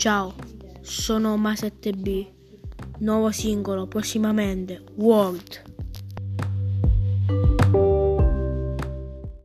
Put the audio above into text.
Ciao, sono Ma7B. Nuovo singolo prossimamente, World.